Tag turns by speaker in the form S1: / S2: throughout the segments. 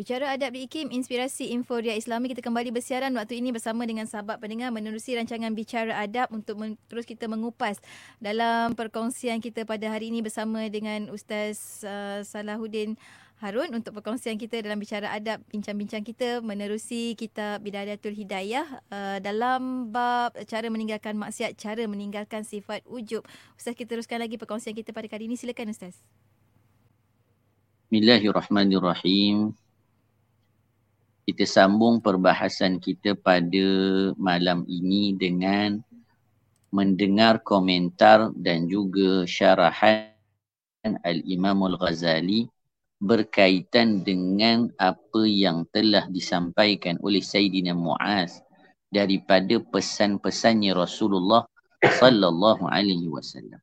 S1: Bicara adab di IKIM, inspirasi info Ria Islami, kita kembali bersiaran waktu ini bersama dengan sahabat pendengar menerusi rancangan Bicara Adab untuk men- terus kita mengupas dalam perkongsian kita pada hari ini bersama dengan Ustaz uh, Salahuddin Harun untuk perkongsian kita dalam bicara adab bincang-bincang kita menerusi kitab Bidayatul Hidayah uh, dalam bab cara meninggalkan maksiat, cara meninggalkan sifat ujub. Ustaz kita teruskan lagi perkongsian kita pada kali ini. Silakan Ustaz.
S2: Bismillahirrahmanirrahim kita sambung perbahasan kita pada malam ini dengan mendengar komentar dan juga syarahan Al-Imam Al-Ghazali berkaitan dengan apa yang telah disampaikan oleh Sayyidina Muaz daripada pesan-pesannya Rasulullah sallallahu alaihi wasallam.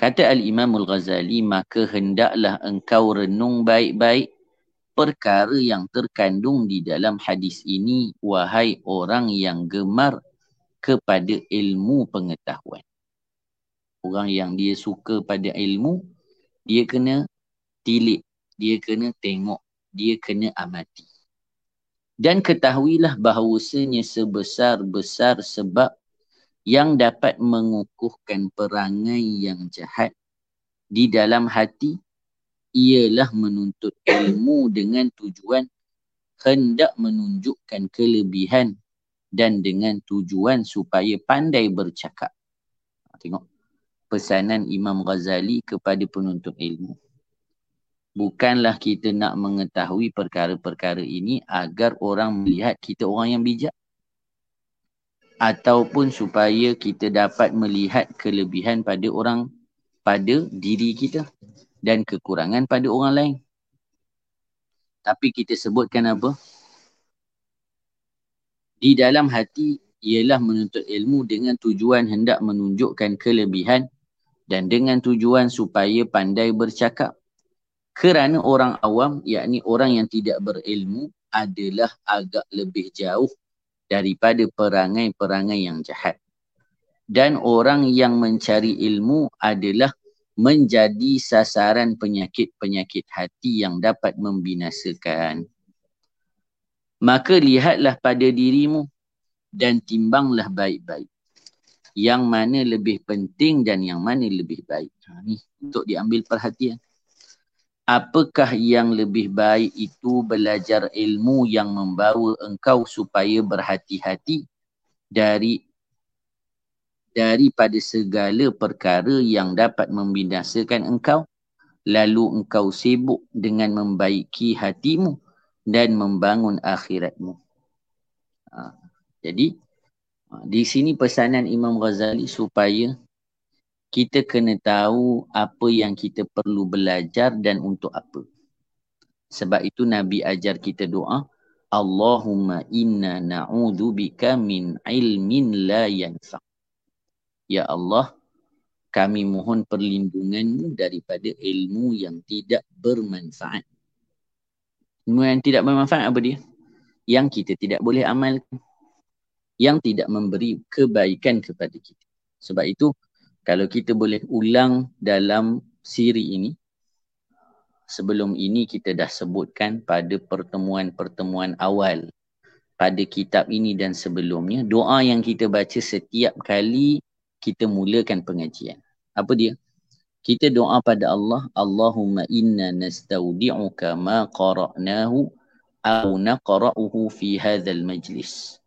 S2: Kata Al-Imam Al-Ghazali, maka hendaklah engkau renung baik-baik perkara yang terkandung di dalam hadis ini wahai orang yang gemar kepada ilmu pengetahuan. Orang yang dia suka pada ilmu, dia kena tilik, dia kena tengok, dia kena amati. Dan ketahuilah bahawasanya sebesar-besar sebab yang dapat mengukuhkan perangai yang jahat di dalam hati ialah menuntut ilmu dengan tujuan hendak menunjukkan kelebihan dan dengan tujuan supaya pandai bercakap. Ha, tengok pesanan Imam Ghazali kepada penuntut ilmu. Bukanlah kita nak mengetahui perkara-perkara ini agar orang melihat kita orang yang bijak. Ataupun supaya kita dapat melihat kelebihan pada orang pada diri kita dan kekurangan pada orang lain. Tapi kita sebutkan apa? Di dalam hati ialah menuntut ilmu dengan tujuan hendak menunjukkan kelebihan dan dengan tujuan supaya pandai bercakap. Kerana orang awam, yakni orang yang tidak berilmu adalah agak lebih jauh daripada perangai-perangai yang jahat. Dan orang yang mencari ilmu adalah menjadi sasaran penyakit-penyakit hati yang dapat membinasakan. Maka lihatlah pada dirimu dan timbanglah baik-baik. Yang mana lebih penting dan yang mana lebih baik. Ha, ni untuk diambil perhatian. Apakah yang lebih baik itu belajar ilmu yang membawa engkau supaya berhati-hati dari daripada segala perkara yang dapat membinasakan engkau lalu engkau sibuk dengan membaiki hatimu dan membangun akhiratmu. Ha, jadi ha, di sini pesanan Imam Ghazali supaya kita kena tahu apa yang kita perlu belajar dan untuk apa. Sebab itu Nabi ajar kita doa Allahumma inna na'udhu bika min ilmin la yanfa' Ya Allah, kami mohon perlindunganmu daripada ilmu yang tidak bermanfaat. Ilmu yang tidak bermanfaat apa dia? Yang kita tidak boleh amalkan. Yang tidak memberi kebaikan kepada kita. Sebab itu, kalau kita boleh ulang dalam siri ini, sebelum ini kita dah sebutkan pada pertemuan-pertemuan awal pada kitab ini dan sebelumnya, doa yang kita baca setiap kali kita mulakan pengajian. Apa dia? Kita doa pada Allah, Allahumma inna nastaudi'uka ma qara'nahu aw naqra'uhu fi hadzal majlis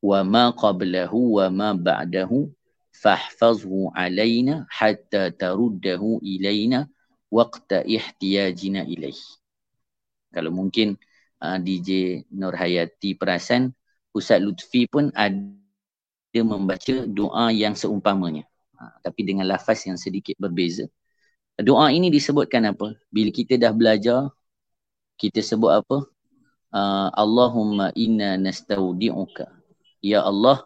S2: wa ma qablahu wa ma ba'dahu fahfazhu alaina hatta taruddahu ilaina waqta ihtiyajina ilaih. Kalau mungkin uh, DJ Nur Hayati perasan Ustaz Lutfi pun ada dia membaca doa yang seumpamanya. Ha, tapi dengan lafaz yang sedikit berbeza. Doa ini disebutkan apa? Bila kita dah belajar, kita sebut apa? Uh, Allahumma inna nastaudi'uka. Ya Allah,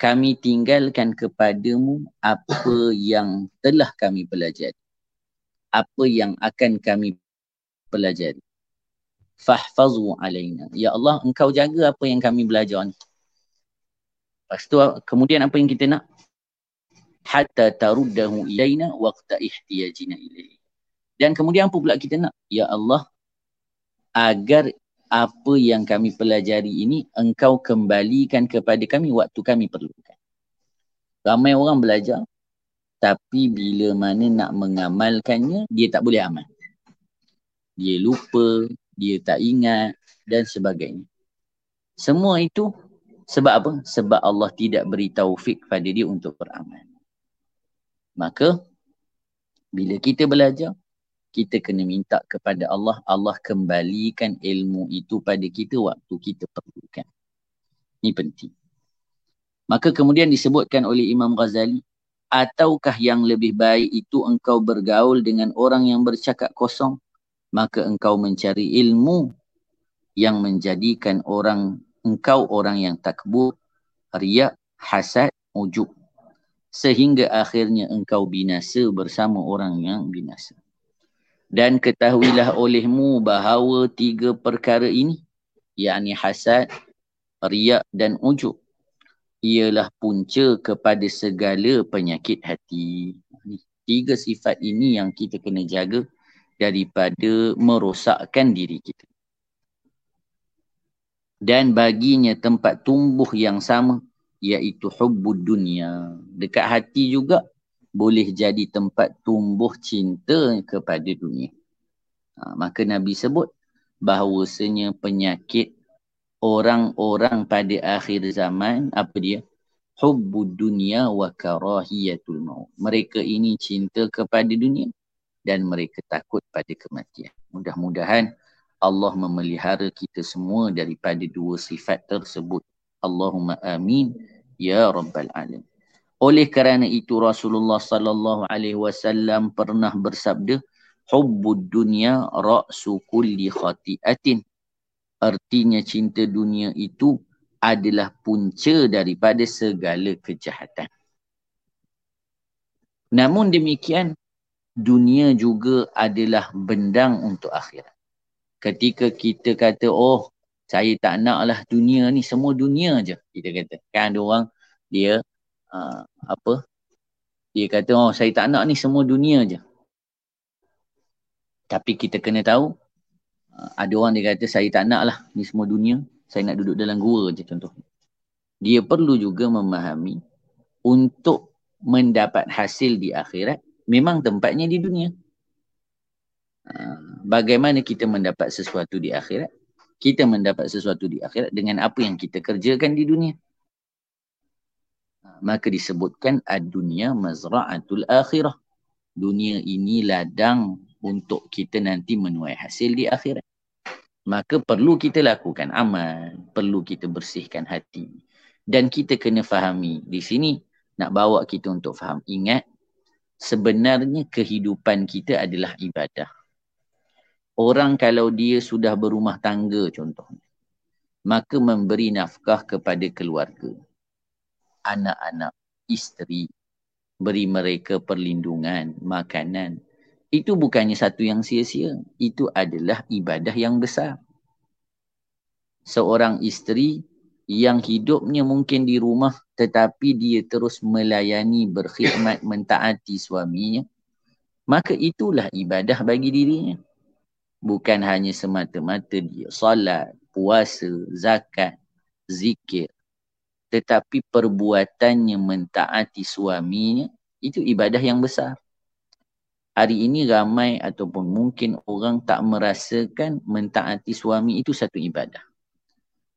S2: kami tinggalkan kepadamu apa yang telah kami pelajari. Apa yang akan kami pelajari. Fahfazu alaina. Ya Allah, engkau jaga apa yang kami belajar ni. Lepas tu kemudian apa yang kita nak? Hatta taruddahu ilaina waqta ihtiyajina ilaihi. Dan kemudian apa pula kita nak? Ya Allah, agar apa yang kami pelajari ini engkau kembalikan kepada kami waktu kami perlukan. Ramai orang belajar tapi bila mana nak mengamalkannya dia tak boleh amal. Dia lupa, dia tak ingat dan sebagainya. Semua itu sebab apa? Sebab Allah tidak beri taufik pada dia untuk beramal. Maka bila kita belajar kita kena minta kepada Allah, Allah kembalikan ilmu itu pada kita waktu kita perlukan. Ini penting. Maka kemudian disebutkan oleh Imam Ghazali, ataukah yang lebih baik itu engkau bergaul dengan orang yang bercakap kosong, maka engkau mencari ilmu yang menjadikan orang engkau orang yang takbur, riak, hasad, ujub. Sehingga akhirnya engkau binasa bersama orang yang binasa. Dan ketahuilah olehmu bahawa tiga perkara ini, yakni hasad, riak dan ujub, ialah punca kepada segala penyakit hati. Tiga sifat ini yang kita kena jaga daripada merosakkan diri kita. Dan baginya tempat tumbuh yang sama, iaitu hubbud dunia. Dekat hati juga boleh jadi tempat tumbuh cinta kepada dunia. Ha, maka Nabi sebut bahawasanya penyakit orang-orang pada akhir zaman apa dia? Hubbud dunia wa karahiyatul maut. Mereka ini cinta kepada dunia dan mereka takut pada kematian. Mudah-mudahan Allah memelihara kita semua daripada dua sifat tersebut. Allahumma amin ya rabbal alamin. Oleh kerana itu Rasulullah sallallahu alaihi wasallam pernah bersabda, "Hubbud dunya ra'su kulli khati'atin." Artinya cinta dunia itu adalah punca daripada segala kejahatan. Namun demikian, dunia juga adalah bendang untuk akhirat. Ketika kita kata, oh saya tak naklah dunia ni, semua dunia je. Kita kata, kan ada orang, dia uh, apa? Dia kata oh saya tak nak ni semua dunia je. Tapi kita kena tahu uh, ada orang dia kata saya tak nak lah ni semua dunia saya nak duduk dalam gua je contoh dia perlu juga memahami untuk mendapat hasil di akhirat memang tempatnya di dunia bagaimana kita mendapat sesuatu di akhirat kita mendapat sesuatu di akhirat dengan apa yang kita kerjakan di dunia maka disebutkan ad-dunya mazra'atul akhirah. Dunia ini ladang untuk kita nanti menuai hasil di akhirat. Maka perlu kita lakukan amal, perlu kita bersihkan hati. Dan kita kena fahami di sini nak bawa kita untuk faham. Ingat sebenarnya kehidupan kita adalah ibadah. Orang kalau dia sudah berumah tangga contohnya, maka memberi nafkah kepada keluarga anak-anak, isteri, beri mereka perlindungan, makanan. Itu bukannya satu yang sia-sia. Itu adalah ibadah yang besar. Seorang isteri yang hidupnya mungkin di rumah tetapi dia terus melayani, berkhidmat, mentaati suaminya. Maka itulah ibadah bagi dirinya. Bukan hanya semata-mata dia salat, puasa, zakat, zikir, tetapi perbuatannya mentaati suaminya itu ibadah yang besar. Hari ini ramai ataupun mungkin orang tak merasakan mentaati suami itu satu ibadah.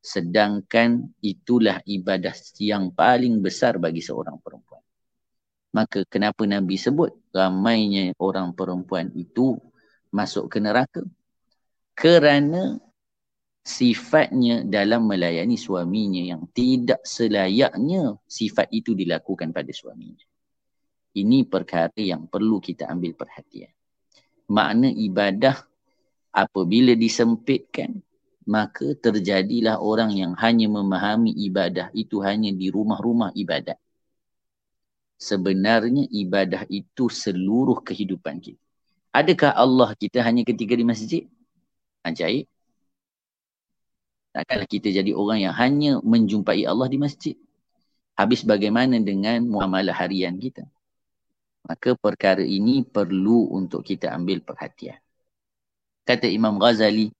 S2: Sedangkan itulah ibadah yang paling besar bagi seorang perempuan. Maka kenapa Nabi sebut ramainya orang perempuan itu masuk ke neraka? Kerana sifatnya dalam melayani suaminya yang tidak selayaknya sifat itu dilakukan pada suaminya. Ini perkara yang perlu kita ambil perhatian. Makna ibadah apabila disempitkan, maka terjadilah orang yang hanya memahami ibadah itu hanya di rumah-rumah ibadat. Sebenarnya ibadah itu seluruh kehidupan kita. Adakah Allah kita hanya ketika di masjid? Ajaib. Takkanlah kita jadi orang yang hanya menjumpai Allah di masjid. Habis bagaimana dengan muamalah harian kita? Maka perkara ini perlu untuk kita ambil perhatian. Kata Imam Ghazali,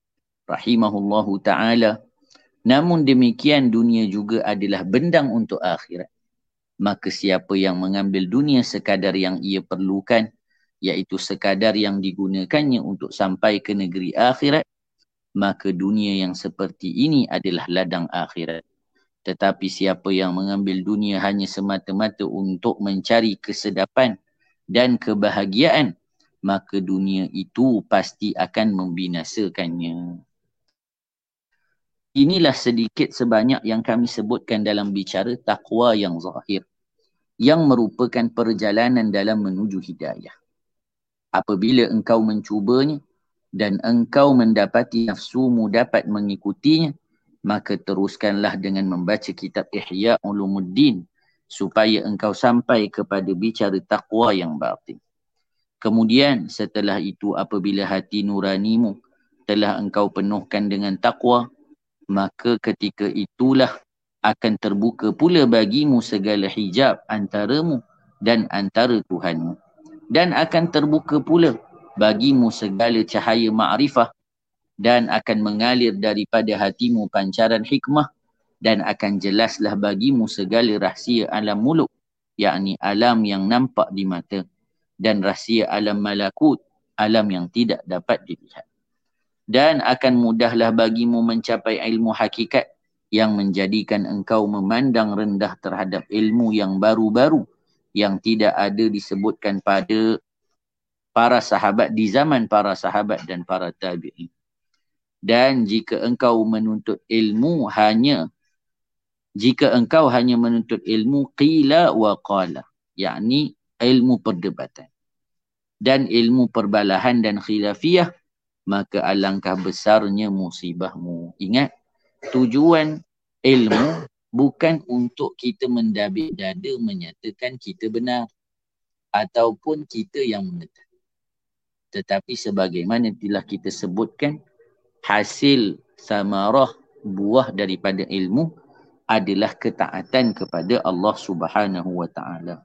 S2: rahimahullahu taala namun demikian dunia juga adalah bendang untuk akhirat maka siapa yang mengambil dunia sekadar yang ia perlukan iaitu sekadar yang digunakannya untuk sampai ke negeri akhirat maka dunia yang seperti ini adalah ladang akhirat tetapi siapa yang mengambil dunia hanya semata-mata untuk mencari kesedapan dan kebahagiaan maka dunia itu pasti akan membinasakannya Inilah sedikit sebanyak yang kami sebutkan dalam bicara takwa yang zahir yang merupakan perjalanan dalam menuju hidayah. Apabila engkau mencubanya dan engkau mendapati nafsumu dapat mengikutinya, maka teruskanlah dengan membaca kitab Ihya Ulumuddin supaya engkau sampai kepada bicara takwa yang batin. Kemudian setelah itu apabila hati nuranimu telah engkau penuhkan dengan takwa, maka ketika itulah akan terbuka pula bagimu segala hijab antaramu dan antara Tuhanmu. Dan akan terbuka pula bagimu segala cahaya ma'rifah dan akan mengalir daripada hatimu pancaran hikmah dan akan jelaslah bagimu segala rahsia alam muluk yakni alam yang nampak di mata dan rahsia alam malakut alam yang tidak dapat dilihat. Dan akan mudahlah bagimu mencapai ilmu hakikat yang menjadikan engkau memandang rendah terhadap ilmu yang baru-baru yang tidak ada disebutkan pada para sahabat di zaman para sahabat dan para tabi'in. Dan jika engkau menuntut ilmu hanya jika engkau hanya menuntut ilmu qila wa qala yakni ilmu perdebatan dan ilmu perbalahan dan khilafiyah maka alangkah besarnya musibahmu. Ingat, tujuan ilmu bukan untuk kita mendabik dada menyatakan kita benar ataupun kita yang benar. Tetapi sebagaimana telah kita sebutkan, hasil samarah buah daripada ilmu adalah ketaatan kepada Allah Subhanahu wa taala.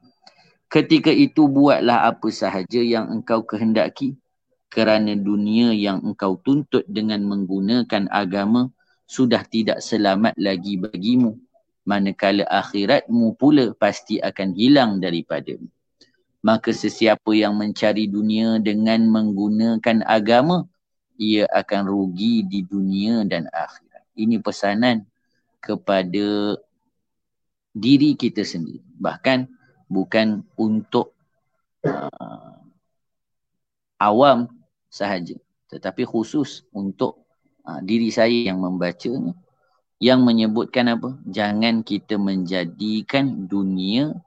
S2: Ketika itu buatlah apa sahaja yang engkau kehendaki kerana dunia yang engkau tuntut dengan menggunakan agama sudah tidak selamat lagi bagimu manakala akhiratmu pula pasti akan hilang daripadamu maka sesiapa yang mencari dunia dengan menggunakan agama ia akan rugi di dunia dan akhirat. Ini pesanan kepada diri kita sendiri. Bahkan bukan untuk uh, awam sahaja tetapi khusus untuk uh, diri saya yang membaca ni yang menyebutkan apa? Jangan kita menjadikan dunia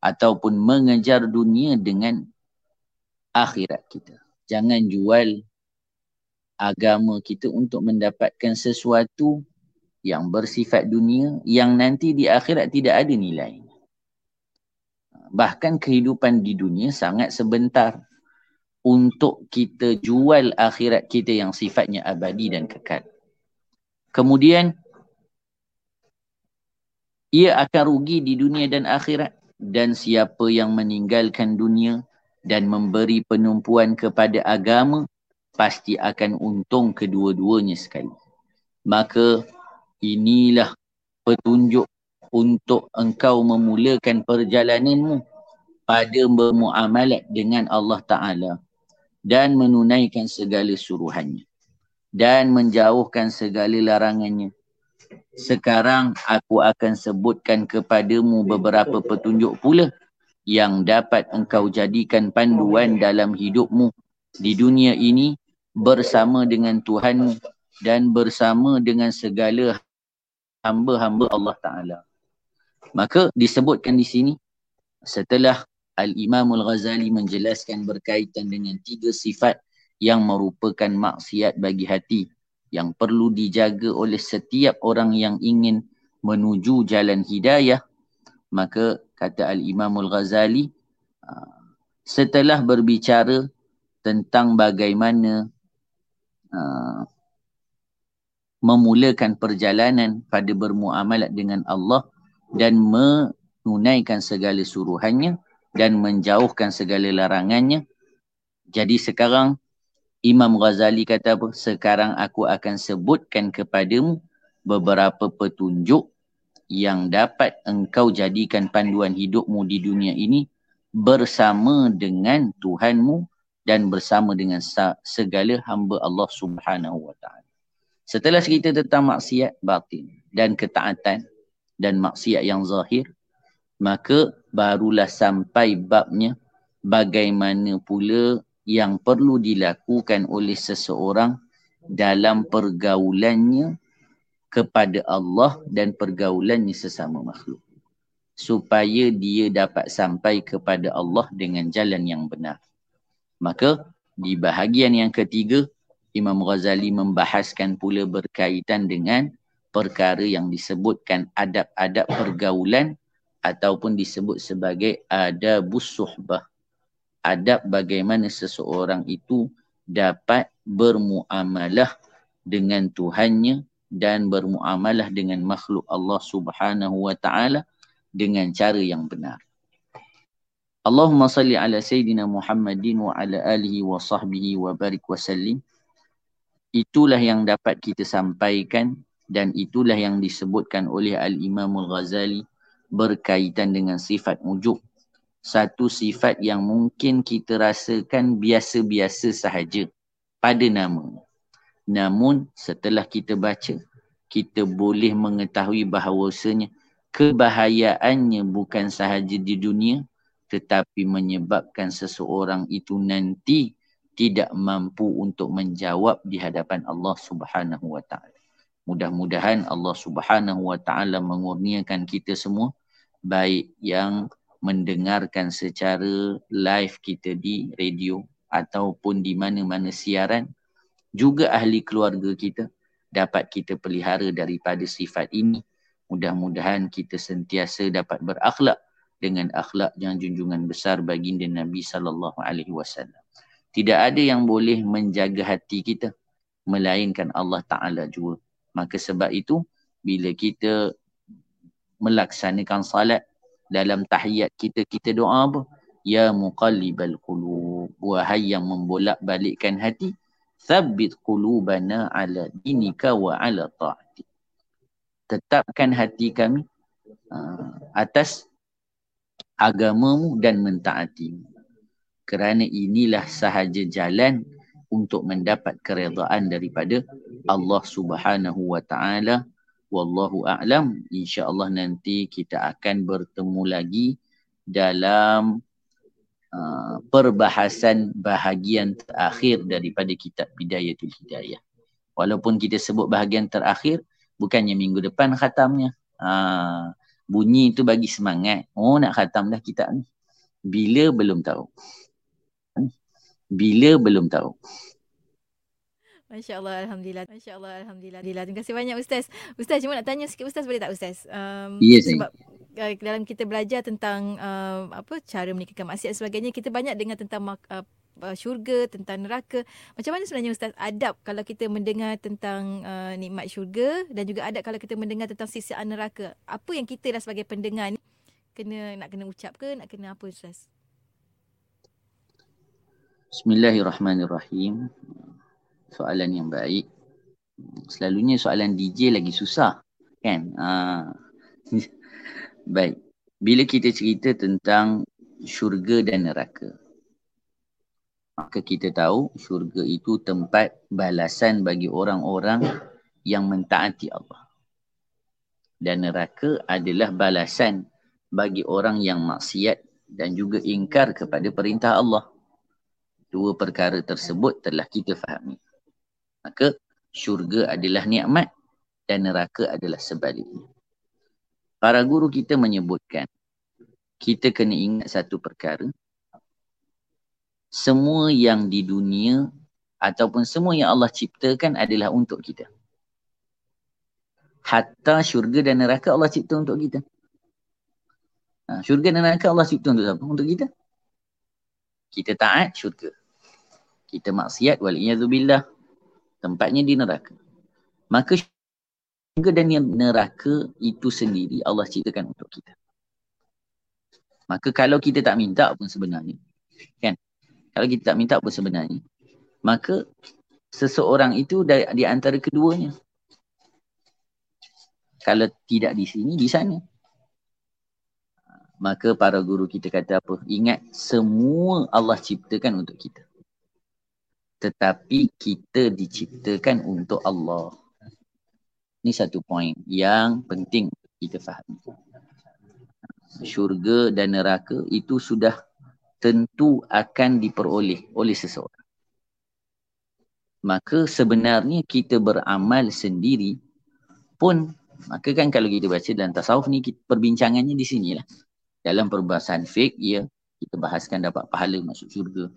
S2: ataupun mengejar dunia dengan akhirat kita. Jangan jual agama kita untuk mendapatkan sesuatu yang bersifat dunia yang nanti di akhirat tidak ada nilai. Bahkan kehidupan di dunia sangat sebentar untuk kita jual akhirat kita yang sifatnya abadi dan kekal. Kemudian ia akan rugi di dunia dan akhirat dan siapa yang meninggalkan dunia dan memberi penumpuan kepada agama pasti akan untung kedua-duanya sekali. Maka inilah petunjuk untuk engkau memulakan perjalananmu pada bermuamalat dengan Allah Ta'ala dan menunaikan segala suruhannya dan menjauhkan segala larangannya. Sekarang aku akan sebutkan kepadamu beberapa petunjuk pula yang dapat engkau jadikan panduan dalam hidupmu di dunia ini bersama dengan Tuhan dan bersama dengan segala hamba-hamba Allah Ta'ala. Maka disebutkan di sini setelah Al-Imam Al-Ghazali menjelaskan berkaitan dengan tiga sifat yang merupakan maksiat bagi hati yang perlu dijaga oleh setiap orang yang ingin menuju jalan hidayah maka kata Al-Imam Al-Ghazali ah, setelah berbicara tentang bagaimana ah, memulakan perjalanan pada bermuamalat dengan Allah dan menunaikan segala suruhannya dan menjauhkan segala larangannya. Jadi sekarang Imam Ghazali kata apa? Sekarang aku akan sebutkan kepadamu beberapa petunjuk yang dapat engkau jadikan panduan hidupmu di dunia ini bersama dengan Tuhanmu dan bersama dengan segala hamba Allah Subhanahu wa taala. Setelah cerita tentang maksiat batin dan ketaatan dan maksiat yang zahir, maka barulah sampai babnya bagaimana pula yang perlu dilakukan oleh seseorang dalam pergaulannya kepada Allah dan pergaulannya sesama makhluk supaya dia dapat sampai kepada Allah dengan jalan yang benar. Maka di bahagian yang ketiga Imam Ghazali membahaskan pula berkaitan dengan perkara yang disebutkan adab-adab pergaulan ataupun disebut sebagai adabus suhbah. Adab bagaimana seseorang itu dapat bermuamalah dengan Tuhannya dan bermuamalah dengan makhluk Allah Subhanahu wa taala dengan cara yang benar. Allahumma salli ala sayyidina Muhammadin wa ala alihi wa sahbihi wa barik wa sallim. Itulah yang dapat kita sampaikan dan itulah yang disebutkan oleh Al-Imam Al-Ghazali berkaitan dengan sifat wujud. Satu sifat yang mungkin kita rasakan biasa-biasa sahaja pada nama. Namun setelah kita baca, kita boleh mengetahui bahawasanya kebahayaannya bukan sahaja di dunia tetapi menyebabkan seseorang itu nanti tidak mampu untuk menjawab di hadapan Allah Subhanahu wa taala. Mudah-mudahan Allah Subhanahu wa taala mengurniakan kita semua baik yang mendengarkan secara live kita di radio ataupun di mana-mana siaran juga ahli keluarga kita dapat kita pelihara daripada sifat ini. Mudah-mudahan kita sentiasa dapat berakhlak dengan akhlak yang junjungan besar baginda Nabi sallallahu alaihi wasallam. Tidak ada yang boleh menjaga hati kita melainkan Allah Taala juga. Maka sebab itu bila kita melaksanakan salat dalam tahiyat kita kita doa apa? Ya muqallibal qulub wahai yang membolak-balikkan hati Thabbit qulubana ala dinika wa ala ta'ati. Tetapkan hati kami uh, atas agamamu dan mentaatimu. Kerana inilah sahaja jalan untuk mendapat keredaan daripada Allah Subhanahu wa taala. Wallahu a'lam. Insya-Allah nanti kita akan bertemu lagi dalam Uh, perbahasan bahagian terakhir daripada kitab Bidayatul Hidayah. Walaupun kita sebut bahagian terakhir, bukannya minggu depan khatamnya. Uh, bunyi itu bagi semangat. Oh nak khatam dah kitab ni. Bila belum tahu. Bila belum tahu.
S1: Masya Allah, Alhamdulillah. Masya Allah, Alhamdulillah. Terima kasih banyak Ustaz. Ustaz, cuma nak tanya sikit Ustaz boleh tak Ustaz?
S2: Um, ya, sebab
S1: uh, dalam kita belajar tentang uh, apa cara meningkatkan maksiat dan sebagainya kita banyak dengar tentang uh, uh, syurga tentang neraka macam mana sebenarnya ustaz adab kalau kita mendengar tentang uh, nikmat syurga dan juga adab kalau kita mendengar tentang siksaan neraka apa yang kita dah sebagai pendengar ni kena nak kena ucap ke nak kena apa ustaz
S2: Bismillahirrahmanirrahim soalan yang baik selalunya soalan DJ lagi susah kan uh, Baik. Bila kita cerita tentang syurga dan neraka. Maka kita tahu syurga itu tempat balasan bagi orang-orang yang mentaati Allah. Dan neraka adalah balasan bagi orang yang maksiat dan juga ingkar kepada perintah Allah. Dua perkara tersebut telah kita fahami. Maka syurga adalah nikmat dan neraka adalah sebaliknya. Para guru kita menyebutkan kita kena ingat satu perkara. Semua yang di dunia ataupun semua yang Allah ciptakan adalah untuk kita. Hatta syurga dan neraka Allah cipta untuk kita. Ha, syurga dan neraka Allah cipta untuk siapa? untuk kita. Kita taat syurga. Kita maksiat waliyadzubillah tempatnya di neraka maka syurga dan neraka itu sendiri Allah ciptakan untuk kita. Maka kalau kita tak minta pun sebenarnya, kan? Kalau kita tak minta pun sebenarnya, maka seseorang itu di antara keduanya. Kalau tidak di sini, di sana. Maka para guru kita kata apa? Ingat semua Allah ciptakan untuk kita. Tetapi kita diciptakan untuk Allah. Ini satu poin yang penting kita faham. Syurga dan neraka itu sudah tentu akan diperoleh oleh seseorang maka sebenarnya kita beramal sendiri pun maka kan kalau kita baca dalam tasawuf ni kita, perbincangannya di sinilah dalam perbahasan fiqh ya kita bahaskan dapat pahala masuk syurga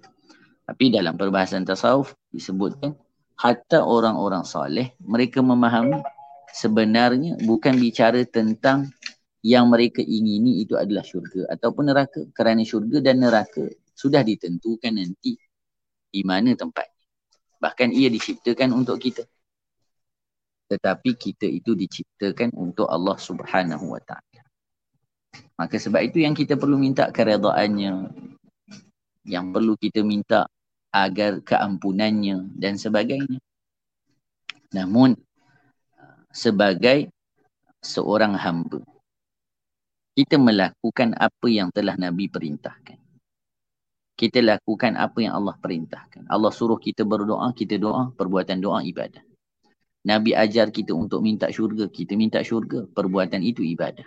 S2: tapi dalam perbahasan tasawuf disebutkan hatta orang-orang soleh mereka memahami sebenarnya bukan bicara tentang yang mereka ingini itu adalah syurga ataupun neraka kerana syurga dan neraka sudah ditentukan nanti di mana tempat Bahkan ia diciptakan untuk kita. Tetapi kita itu diciptakan untuk Allah subhanahu wa ta'ala. Maka sebab itu yang kita perlu minta keredaannya. Yang perlu kita minta agar keampunannya dan sebagainya. Namun sebagai seorang hamba kita melakukan apa yang telah Nabi perintahkan kita lakukan apa yang Allah perintahkan. Allah suruh kita berdoa, kita doa, perbuatan doa ibadah. Nabi ajar kita untuk minta syurga, kita minta syurga, perbuatan itu ibadah.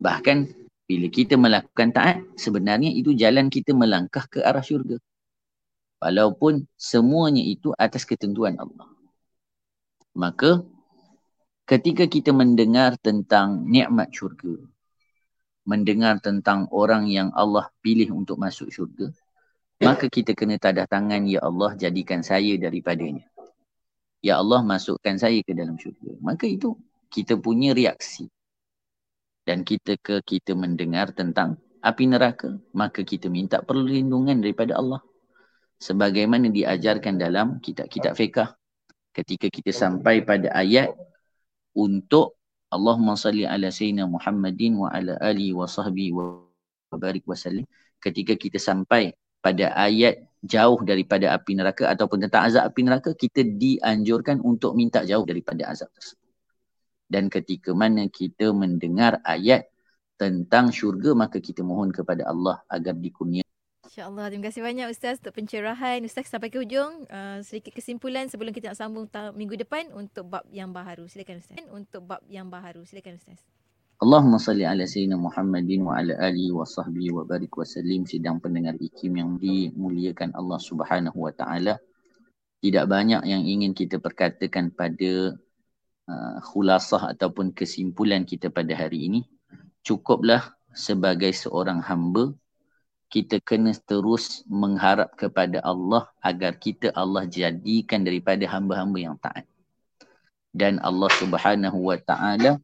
S2: Bahkan bila kita melakukan taat, sebenarnya itu jalan kita melangkah ke arah syurga. Walaupun semuanya itu atas ketentuan Allah. Maka ketika kita mendengar tentang nikmat syurga, mendengar tentang orang yang Allah pilih untuk masuk syurga, maka kita kena tadah tangan, Ya Allah jadikan saya daripadanya. Ya Allah masukkan saya ke dalam syurga. Maka itu kita punya reaksi. Dan kita ke kita mendengar tentang api neraka, maka kita minta perlindungan daripada Allah. Sebagaimana diajarkan dalam kitab-kitab fiqah. Ketika kita sampai pada ayat untuk Allahumma salli ala sayyidina Muhammadin wa ala ali wa sahbihi wa barik wa sallim. Ketika kita sampai pada ayat jauh daripada api neraka ataupun tentang azab api neraka, kita dianjurkan untuk minta jauh daripada azab tersebut. Dan ketika mana kita mendengar ayat tentang syurga, maka kita mohon kepada Allah agar dikurniakan
S1: InsyaAllah. Terima kasih banyak Ustaz untuk pencerahan. Ustaz sampai ke hujung. Uh, sedikit kesimpulan sebelum kita nak sambung minggu depan untuk bab yang baharu. Silakan Ustaz. Untuk bab yang baharu. Silakan Ustaz.
S2: Allahumma salli ala sayyidina Muhammadin wa ala alihi wa sahbihi wa barik wa salim sidang pendengar ikim yang dimuliakan Allah Subhanahu wa taala. Tidak banyak yang ingin kita perkatakan pada uh, khulasah ataupun kesimpulan kita pada hari ini. Cukuplah sebagai seorang hamba kita kena terus mengharap kepada Allah agar kita Allah jadikan daripada hamba-hamba yang taat. Dan Allah subhanahu wa ta'ala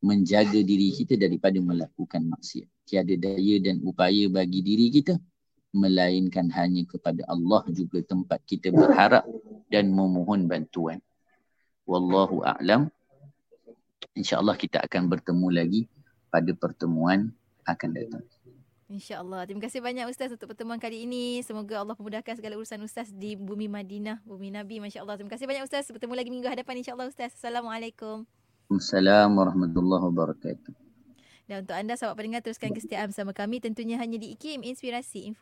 S2: menjaga diri kita daripada melakukan maksiat. Tiada daya dan upaya bagi diri kita melainkan hanya kepada Allah juga tempat kita berharap dan memohon bantuan. Wallahu a'lam. InsyaAllah kita akan bertemu lagi pada pertemuan akan datang.
S1: InsyaAllah. Terima kasih banyak Ustaz untuk pertemuan kali ini. Semoga Allah memudahkan segala urusan Ustaz di bumi Madinah, bumi Nabi. Masya Allah. Terima kasih banyak Ustaz. Bertemu lagi minggu hadapan insyaAllah Ustaz. Assalamualaikum.
S2: Assalamualaikum warahmatullahi wabarakatuh.
S1: Dan untuk anda sahabat pendengar teruskan kesetiaan bersama kami tentunya hanya di IKIM Inspirasi Info